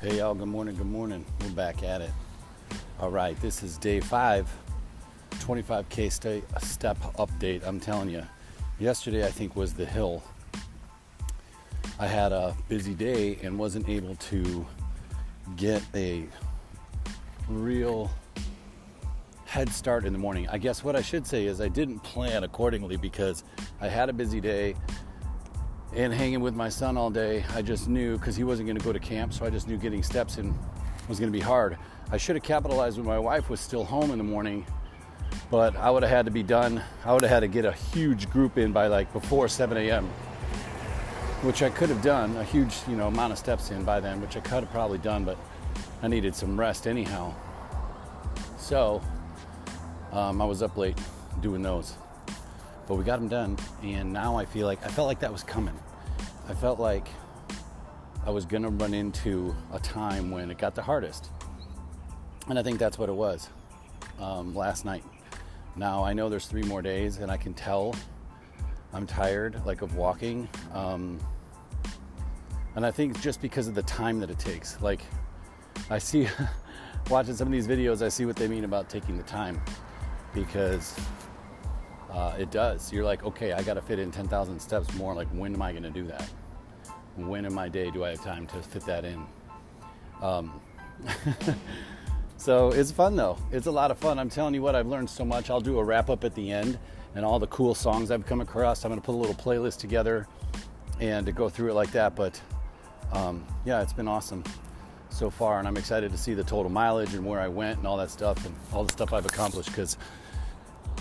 Hey y'all, good morning, good morning. We're back at it. All right, this is day five, 25k stay, step update. I'm telling you, yesterday I think was the hill. I had a busy day and wasn't able to get a real head start in the morning. I guess what I should say is I didn't plan accordingly because I had a busy day and hanging with my son all day, I just knew because he wasn't going to go to camp, so I just knew getting steps in was going to be hard. I should have capitalized when my wife was still home in the morning, but I would have had to be done. I would have had to get a huge group in by like before 7 a.m., which I could have done, a huge you know amount of steps in by then, which I could have probably done, but I needed some rest anyhow. So um, I was up late doing those but we got them done and now i feel like i felt like that was coming. I felt like i was to run into a time when it got the hardest and i think that's what it was um, last night. Now i know there's three more days and i can tell i'm tired like of walking um, and i think just because of the time that it takes. Like i see watching some of these videos i see what they mean about taking the time because uh, it does. You're like, okay, I got to fit in 10,000 steps more. Like, when am I going to do that? When in my day do I have time to fit that in? Um, so it's fun though. It's a lot of fun. I'm telling you what, I've learned so much. I'll do a wrap up at the end and all the cool songs I've come across. I'm going to put a little playlist together and to go through it like that. But um, yeah, it's been awesome so far, and I'm excited to see the total mileage and where I went and all that stuff and all the stuff I've accomplished because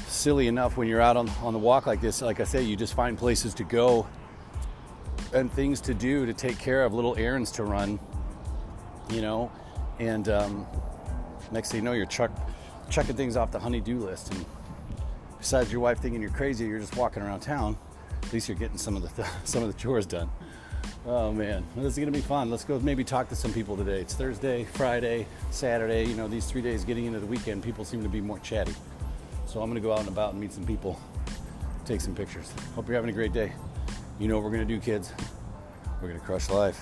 silly enough when you're out on, on the walk like this like i say you just find places to go and things to do to take care of little errands to run you know? And um, next thing you know you're chuck, checking things off the honey-do list. And besides your wife thinking you're crazy you're just walking around town. At least you're getting some of the th- some of the chores done. Oh man. This is gonna be fun. Let's go maybe talk to some people today. It's thursday friday saturday you know these three days getting into the weekend people seem to be more chatty so I'm going to go out and about and meet some people, take some pictures. Hope you're having a great day. You know what we're going to do, kids. We're going to crush life.